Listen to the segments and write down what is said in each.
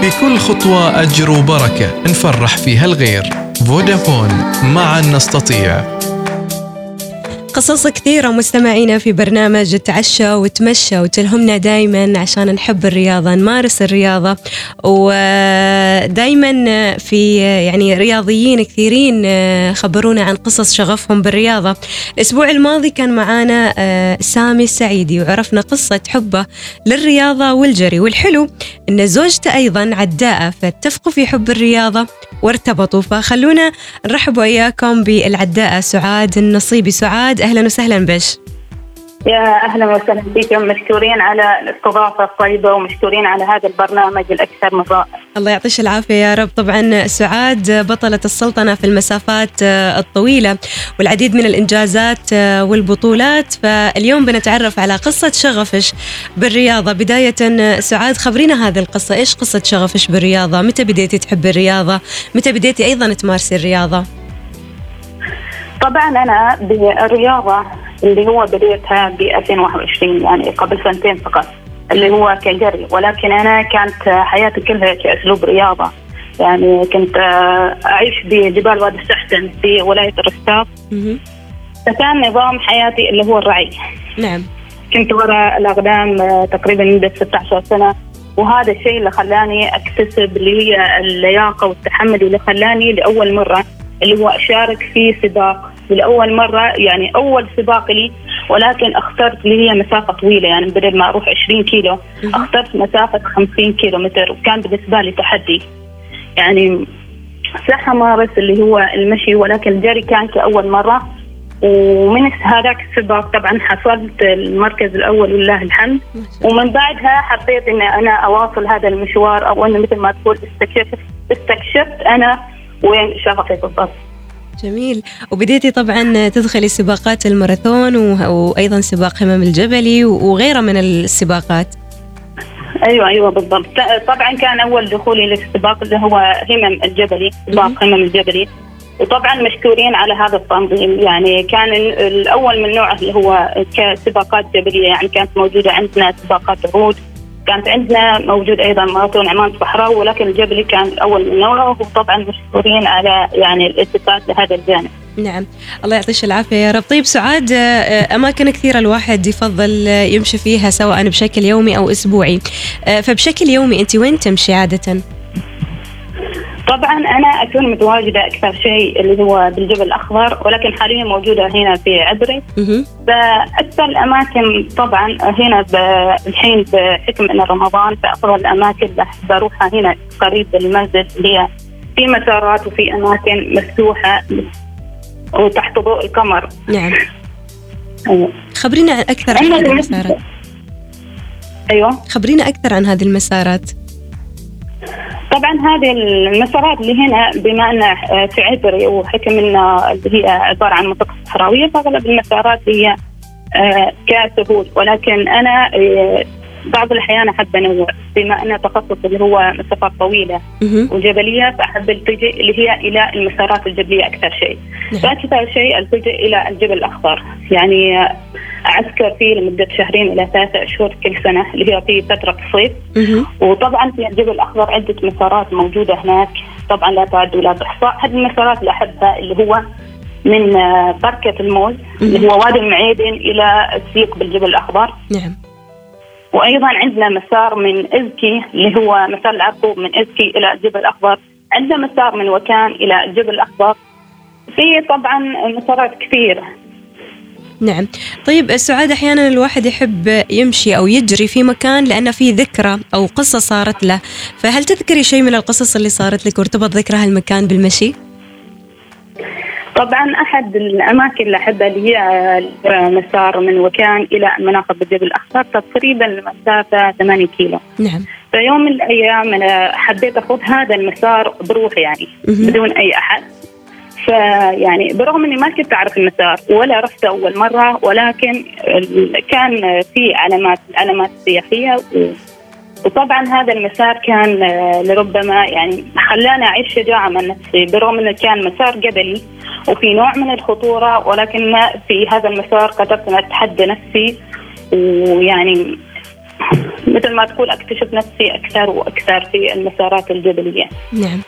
في كل خطوة أجر وبركة. نفرح فيها الغير. فودافون معا نستطيع. قصص كثيرة مستمعينا في برنامج تعشى وتمشى وتلهمنا دايما عشان نحب الرياضة نمارس الرياضة. ودايما في يعني رياضيين كثيرين خبرونا عن قصص شغفهم بالرياضة. الأسبوع الماضي كان معانا سامي السعيدي وعرفنا قصة حبه للرياضة والجري والحلو. أن زوجته أيضا عداءة فاتفقوا في حب الرياضة وارتبطوا. فخلونا نرحب وإياكم بالعداءة سعاد النصيبي سعاد أهلا وسهلا بش يا أهلا وسهلا بكم مشكورين على الاستضافة الطيبة ومشكورين على هذا البرنامج الأكثر من رائع. الله يعطيش العافية يا رب. طبعا سعاد بطله السلطنة في المسافات الطويلة والعديد من الإنجازات والبطولات. فاليوم بنتعرف على قصة شغفش بالرياضة. بداية سعاد خبرينا هذه القصة. إيش قصة شغفش بالرياضة؟ متى بديتي تحبي الرياضة؟ متى بديتي أيضا تمارسي الرياضة؟ طبعا أنا بالرياضة اللي هو بديتها ب 2021 يعني قبل سنتين فقط اللي هو كجري. ولكن أنا كانت حياتي كلها كأسلوب رياضة. يعني كنت أعيش بجبال وادي السحتن في ولاية الرشاق فكان نظام حياتي اللي هو الرعي. نعم. كنت وراء الأقدام تقريبا مده 16 سنة. وهذا الشيء اللي خلاني أكتسب اللي هي اللياقة والتحمل اللي خلاني لأول مرة اللي هو أشارك في سباق لأول مرة يعني أول سباق لي ولكن أخترت اللي هي مسافة طويلة يعني بدل ما أروح 20 كيلو أخترت مسافة 50 كيلو متر وكان بالنسبة لي تحدي. يعني صح مارس اللي هو المشي ولكن الجري كان كأول مرة. ومن هذاك السباق طبعا حصلت المركز الأول ولله الحمد. ومن بعدها حبيت ان أنا أواصل هذا المشوار أو انه مثل ما تقول استكشفت استكشفت أنا وين شغفي بالضبط. جميل. وبديتي طبعا تدخلي سباقات الماراثون وأيضا سباق همم الجبلي وغيرها من السباقات. أيوه أيوه بالضبط. طبعا كان أول دخولي للسباق اللي هو همم الجبلي سباق همم الجبلي. وطبعا مشكورين على هذا التنظيم. يعني كان الأول من نوعه اللي هو كسباقات جبلية. يعني كانت موجودة عندنا سباقات عروض كانت عندنا موجود أيضا ماراثون عمان صحراوي ولكن الجبلي كان الأول من نوعه وطبعا مشكورين على يعني الالتفات لهذا الجانب. نعم الله يعطيش العافية يا رب طيب سعاد أماكن كثيرة الواحد يفضل يمشي فيها سواء بشكل يومي أو أسبوعي فبشكل يومي أنت وين تمشي عادة؟ طبعا أنا أكون متواجدة أكثر شيء اللي هو بالجبل الأخضر ولكن حاليا موجودة هنا في عبري فاكثر الأماكن طبعا هنا الحين بحكم إن رمضان فأفضل الأماكن بروحها هنا قريب المنزل اللي هي في مسارات وفي أماكن مفتوحة وتحت ضوء القمر. نعم. أيوة. خبرينا أكثر عن هذه المسارات. أيوه. خبرينا أكثر عن هذه المسارات. طبعا هذه المسارات اللي هنا بما أن في عبري وحكم أن اللي هي عبارة عن منطقة صحراوية فأغلب المسارات هي كسهول. ولكن أنا بعض الأحيان أحب انوع بما أن تخصص اللي هو مسافات طويلة وجبلية فأحب التجئ اللي هي إلى المسارات الجبلية أكثر شيء. فاكثر شيء التجئ إلى الجبل الأخضر. يعني أعسكر فيه لمدة شهرين إلى ثلاثة أشهر كل سنة اللي هي في فترة الصيف. وطبعا في الجبل الأخضر عدة مسارات موجودة هناك. طبعا لا تعد ولا تحصى. هذه المسارات اللي أحبها اللي هو من بركة الموز اللي هو وادي المعيدن إلى السيق بالجبل الأخضر. نعم. وأيضا عندنا مسار من إزكي اللي هو مسار العرقوب من إزكي إلى الجبل الأخضر. عندنا مسار من وكان إلى الجبل الأخضر. في طبعا مسارات كثيره نعم. طيب سعاد أحيانا الواحد يحب يمشي أو يجري في مكان لأنه في ذكرى أو قصة صارت له. فهل تذكري شيء من القصص اللي صارت لك وارتبط ذكرى هالمكان بالمشي؟ طبعا أحد الأماكن اللي احبها اللي هي مسار من وكان إلى مناطق الجبل الاخضر تقريبا المسافه 8 كيلو. نعم. فيوم من الأيام أنا حبيت اخذ هذا المسار بروحي يعني مهم. بدون أي أحد. فيعني برغم إني ما كنت أعرف المسار ولا رحت أول مرة ولكن كان في علامات علامات سياحية وطبعا هذا المسار كان آه، لربما يعني خلاني أعيش شجاعة من نفسي برغم إنه كان مسار جبلي. وفي نوع من الخطورة ولكن ما في هذا المسار قدرت أن أتحدى نفسي ويعني مثل ما تقول أكتشف نفسي أكثر وأكثر في المسارات الجبلية. نعم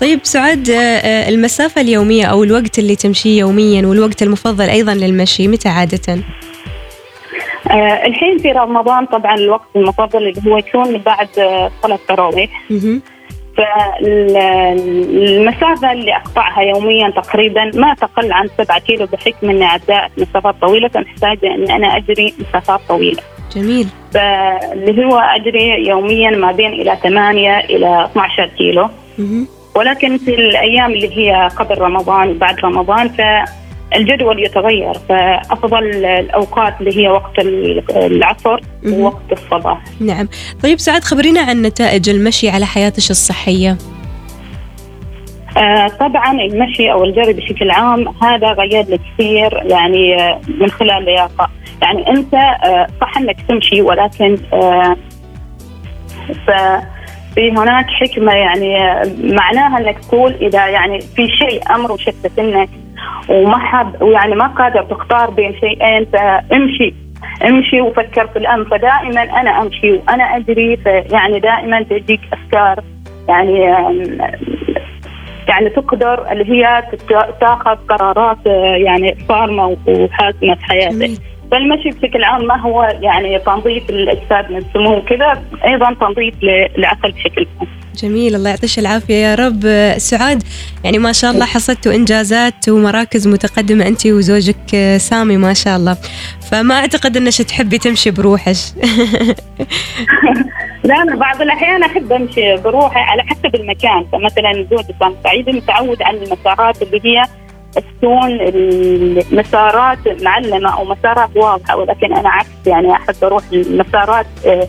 طيب سعاد آه، آه، المسافة اليومية أو الوقت اللي تمشيه يوميا والوقت المفضل أيضا للمشي متى عادة؟ آه الحين في رمضان طبعا الوقت المفضل اللي هو يكون بعد صلاة التراويح. فالمسافة اللي أقطعها يوميا تقريبا ما تقل عن 7 كيلو بحكم أن أداء مسافات طويلة. فمحتاجة أن أنا أجري مسافات طويلة. جميل. فاللي هو أجري يوميا ما بين إلى 8 إلى 12 كيلو. مهم. ولكن في الأيام اللي هي قبل رمضان وبعد رمضان فالجدول يتغير فأفضل الأوقات اللي هي وقت العصر. ووقت الصباح. نعم. طيب سعاد خبرينا عن نتائج المشي على حياتك الصحية. آه، طبعا المشي أو الجري بشكل عام هذا غير لي كثير يعني آه، من خلال اللياقه، يعني أنت آه، صح أنك تمشي ولكن آه، ف- في هناك حكمة يعني آه، معناها أنك تقول إذا يعني في شيء أمر وشتت انك وما حاب ويعني ما قادر تختار بين شيئين فامشي امشي وفكر في الامر فدائما أنا أمشي وأنا اجري فيعني دائما تجيك أفكار يعني يعني تقدر اللي هي تاخذ قرارات يعني صارمه وحاسمة في حياتك. فالمشي بشكل عام ما هو يعني تنظيف الأجساد من السموم وكذا أيضا تنظيف للعقل بشكل عام. جميل الله يعطيك العافية يا رب. سعاد يعني ما شاء الله حصدتوا إنجازات ومراكز متقدمة أنت وزوجك آه، سامي ما شاء الله. فما أعتقد أنك تحبي تمشي بروحك. لا أنا بعض الأحيان أحب أمشي بروحي على حسب المكان. فمثلا زوجي كان سعيد متعود على المسارات اللي هي تكون المسارات معلمة أو مسارات واضحة ولكن أنا عكس يعني أحب أروح المسارات آه،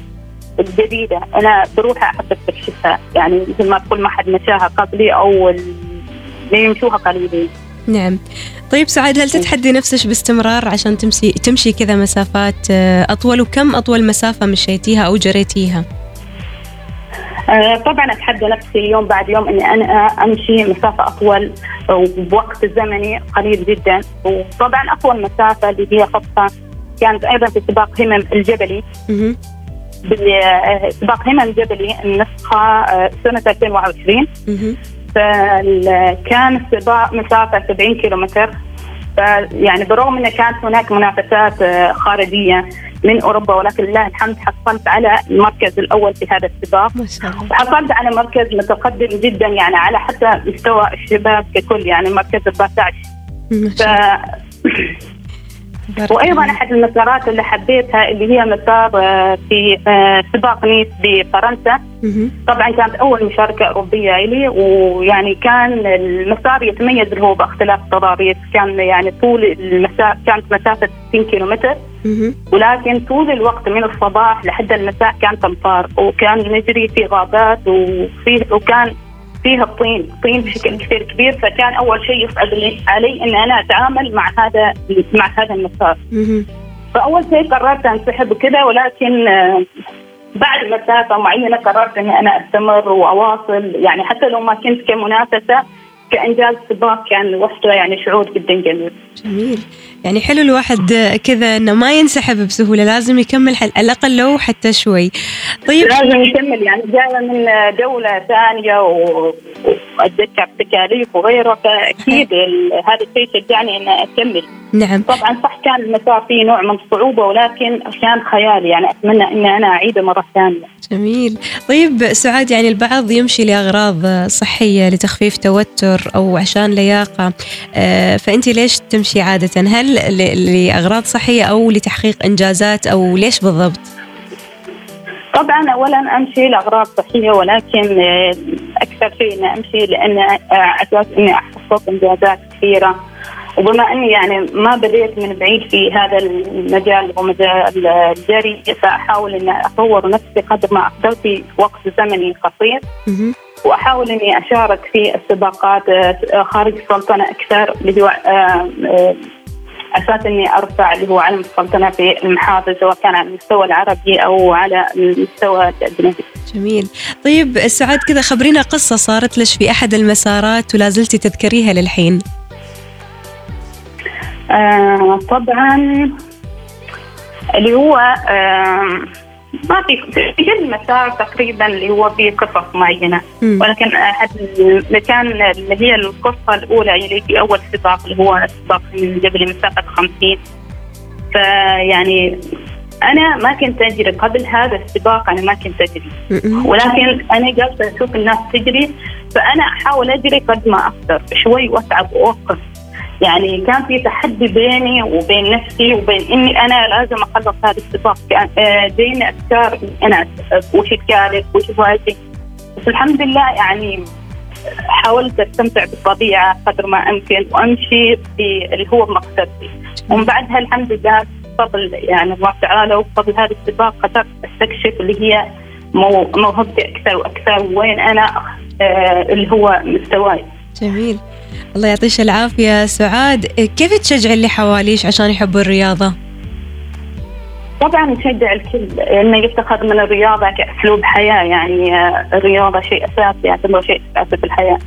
الجديدة. أنا بروحي احب استكشفها يعني مثل ما تقول ما حد مشاها قبلي أو اللي يمشوها قليلين نعم. طيب سعاد هل تتحدي نفسك باستمرار عشان تمشي تمشي كذا مسافات؟ آه، أطول وكم أطول مسافة مشيتيها أو جريتيها؟ آه، طبعا أتحدى نفسي يوم بعد يوم إني أنا أمشي مسافة أطول وبوقت زمني قليل جدا. وطبعا أطول مسافة اللي هي خطها كانت أيضا في سباق همم الجبلي. مهم. بال- سباق همم الجبلي النسخة آه، سنة 2021 مهم. فكان السباق مسافة 70 كيلومتر. فيعني برغم انه كانت هناك منافسات آه، خارجية من أوروبا ولكن لله الحمد حصلت على المركز الأول في هذا السباق. ما شاء الله. حصلت على مركز متقدم جدا يعني على حتى مستوى الشباب ككل يعني مركز 14 ما ف... وأيضا. أحد المسارات اللي حبيتها اللي هي مسار آه، في آه، سباق نيس بفرنسا. طبعا كانت أول مشاركة أوروبية لي ويعني كان المسار يتميز اللي هو باختلاف التضاريس كان يعني طول المسار كانت مسافة 60 كيلومتر. ولكن طول الوقت من الصباح لحد المساء كانت امطار وكان نجري في غابات وفيه وكان فيها الطين طين بشكل كثير كبير فكان أول شيء يصعب لي- علي إن أنا أتعامل مع هذا مع هذا المسار. فأول شيء قررت انسحب وكذا ولكن آه، بعد مسافة معينة قررت إني أنا أستمر وأواصل. يعني حتى لو ما كنت كمنافسة كإنجاز سباق كان وحده يعني شعور جدا جميل جميل. يعني حلو الواحد كذا إنه ما ينسحب بسهولة لازم يكمل حل... على الأقل لو حتى شوي. طيب. لازم يكمل يعني جاية من دولة ثانية و- وأتذكر تكاليف وغيره فأكيد ال- هذا الشيء شجعني ان أكمل. نعم. طبعا صح كان المسار فيه نوع من الصعوبه ولكن كان خيالي يعني أتمنى إن أنا أعيده مرة ثانية. جميل. طيب سعاد يعني البعض يمشي لأغراض صحية لتخفيف توتر أو عشان لياقة آه، فانت ليش تمشي عادة؟ هل ل- لأغراض صحية أو لتحقيق إنجازات أو ليش بالضبط؟ طبعا اولا أمشي لأغراض صحية ولكن آه، أكثر شيء إني أمشي لأن آه، أساس إني أحقق إنجازات كثيرة. وبما إني يعني ما بديت من بعيد في هذا المجال ومجال الجري ساحاول إني أطور نفسي قدر ما أقدر في وقت زمني قصير. وأحاول إني أشارك في السباقات آه، خارج السلطنة أكثر أساس إني أرفع اللي هو علم السلطنه في المحافل سواء كان على المستوى العربي أو على المستوى الأجنبي. جميل طيب سعاد كذا خبرينا قصة صارت لك في أحد المسارات ولا زلتي تذكريها للحين آه طبعا اللي هو آه ما في في كل مسار تقريبا اللي هو فيه قصص معينة. مم. ولكن أحد اللي كان اللي هي القصة الأولى اللي في أول سباق اللي هو سباق من جبل مسافه 50 فيعني أنا ما كنت اجري قبل هذا السباق أنا ما كنت اجري. ولكن أنا جالسه أشوف الناس تجري فأنا أحاول اجري قد ما أقدر. شوي وأتعب وأوقف. يعني كان في تحدي بيني وبين نفسي وبين إني أنا لازم أخلص هذا السباق آه، جايني أفكار أنا وش الكارث وش واجي بس الحمد لله يعني حاولت أستمتع بالطبيعة قدر ما أمكن وأمشي في اللي هو مقصدي. ومن بعدها الحمد لله بفضل يعني الله تعالى وبفضل هذا السباق قدرت أستكشف اللي هي مو- موهبتي أكثر وأكثر وين أنا آه اللي هو مستواي. جميل. الله يعطيش العافية. سعاد كيف تشجع اللي حواليش عشان يحبوا الرياضة؟ طبعا نشجع الكل انه يفتخر من الرياضة كأسلوب حياة. يعني آه، الرياضة شيء أساسي يعتبر شيء أساسي في الحياة.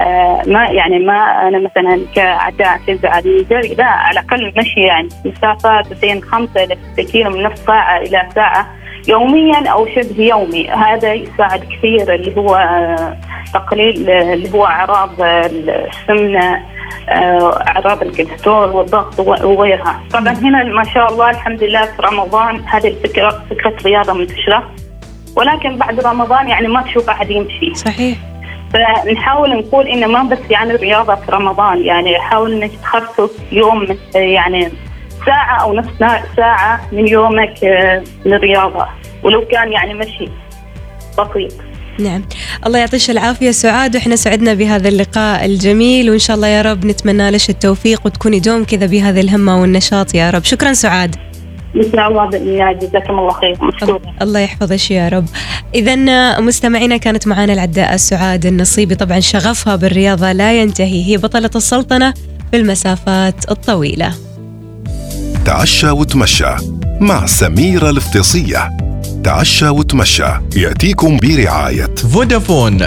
آه، ما يعني ما أنا مثلا كعداء تنزل على الجري لا على الأقل مشي يعني مسافات بين خمسة إلى ستة كيلو من نص ساعة إلى ساعة. يوميا أو شبه يومي. هذا يساعد كثير اللي هو آه، تقليل آه، اللي هو أعراض آه، السمنة أعراض الكوليسترول والضغط وغيرها. طبعا هنا ما شاء الله الحمد لله في رمضان هذه الفكرة فكرة رياضة منتشرة. ولكن بعد رمضان يعني ما تشوف أحد يمشي. صحيح. فنحاول نقول إنه ما بس يعني الرياضه في رمضان يعني حاول إنك تخصص يوم يعني ساعة أو نص ساعة من يومك آه، للرياضة. ولو كان يعني مشي بسيط نعم. الله يعطيش العافية سعاد وإحنا سعدنا بهذا اللقاء الجميل وإن شاء الله يا رب نتمنى لك التوفيق وتكوني دوم كذا بهذه الهمة والنشاط يا رب. شكرا سعاد. إن شاء الله باذن الله جزاكم الله خير. الله يحفظك يا رب. إذا مستمعينا كانت معنا العداءة سعاد النصيبي. طبعا شغفها بالرياضة لا ينتهي. هي بطلة السلطنة في المسافات الطويلة. تعشى وتمشى مع سميرة الافتصية تعشى وتمشى يأتيكم برعاية. فودافون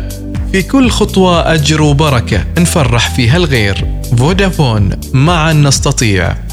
في كل خطوة أجر وبركة نفرح فيها الغير. فودافون معا نستطيع.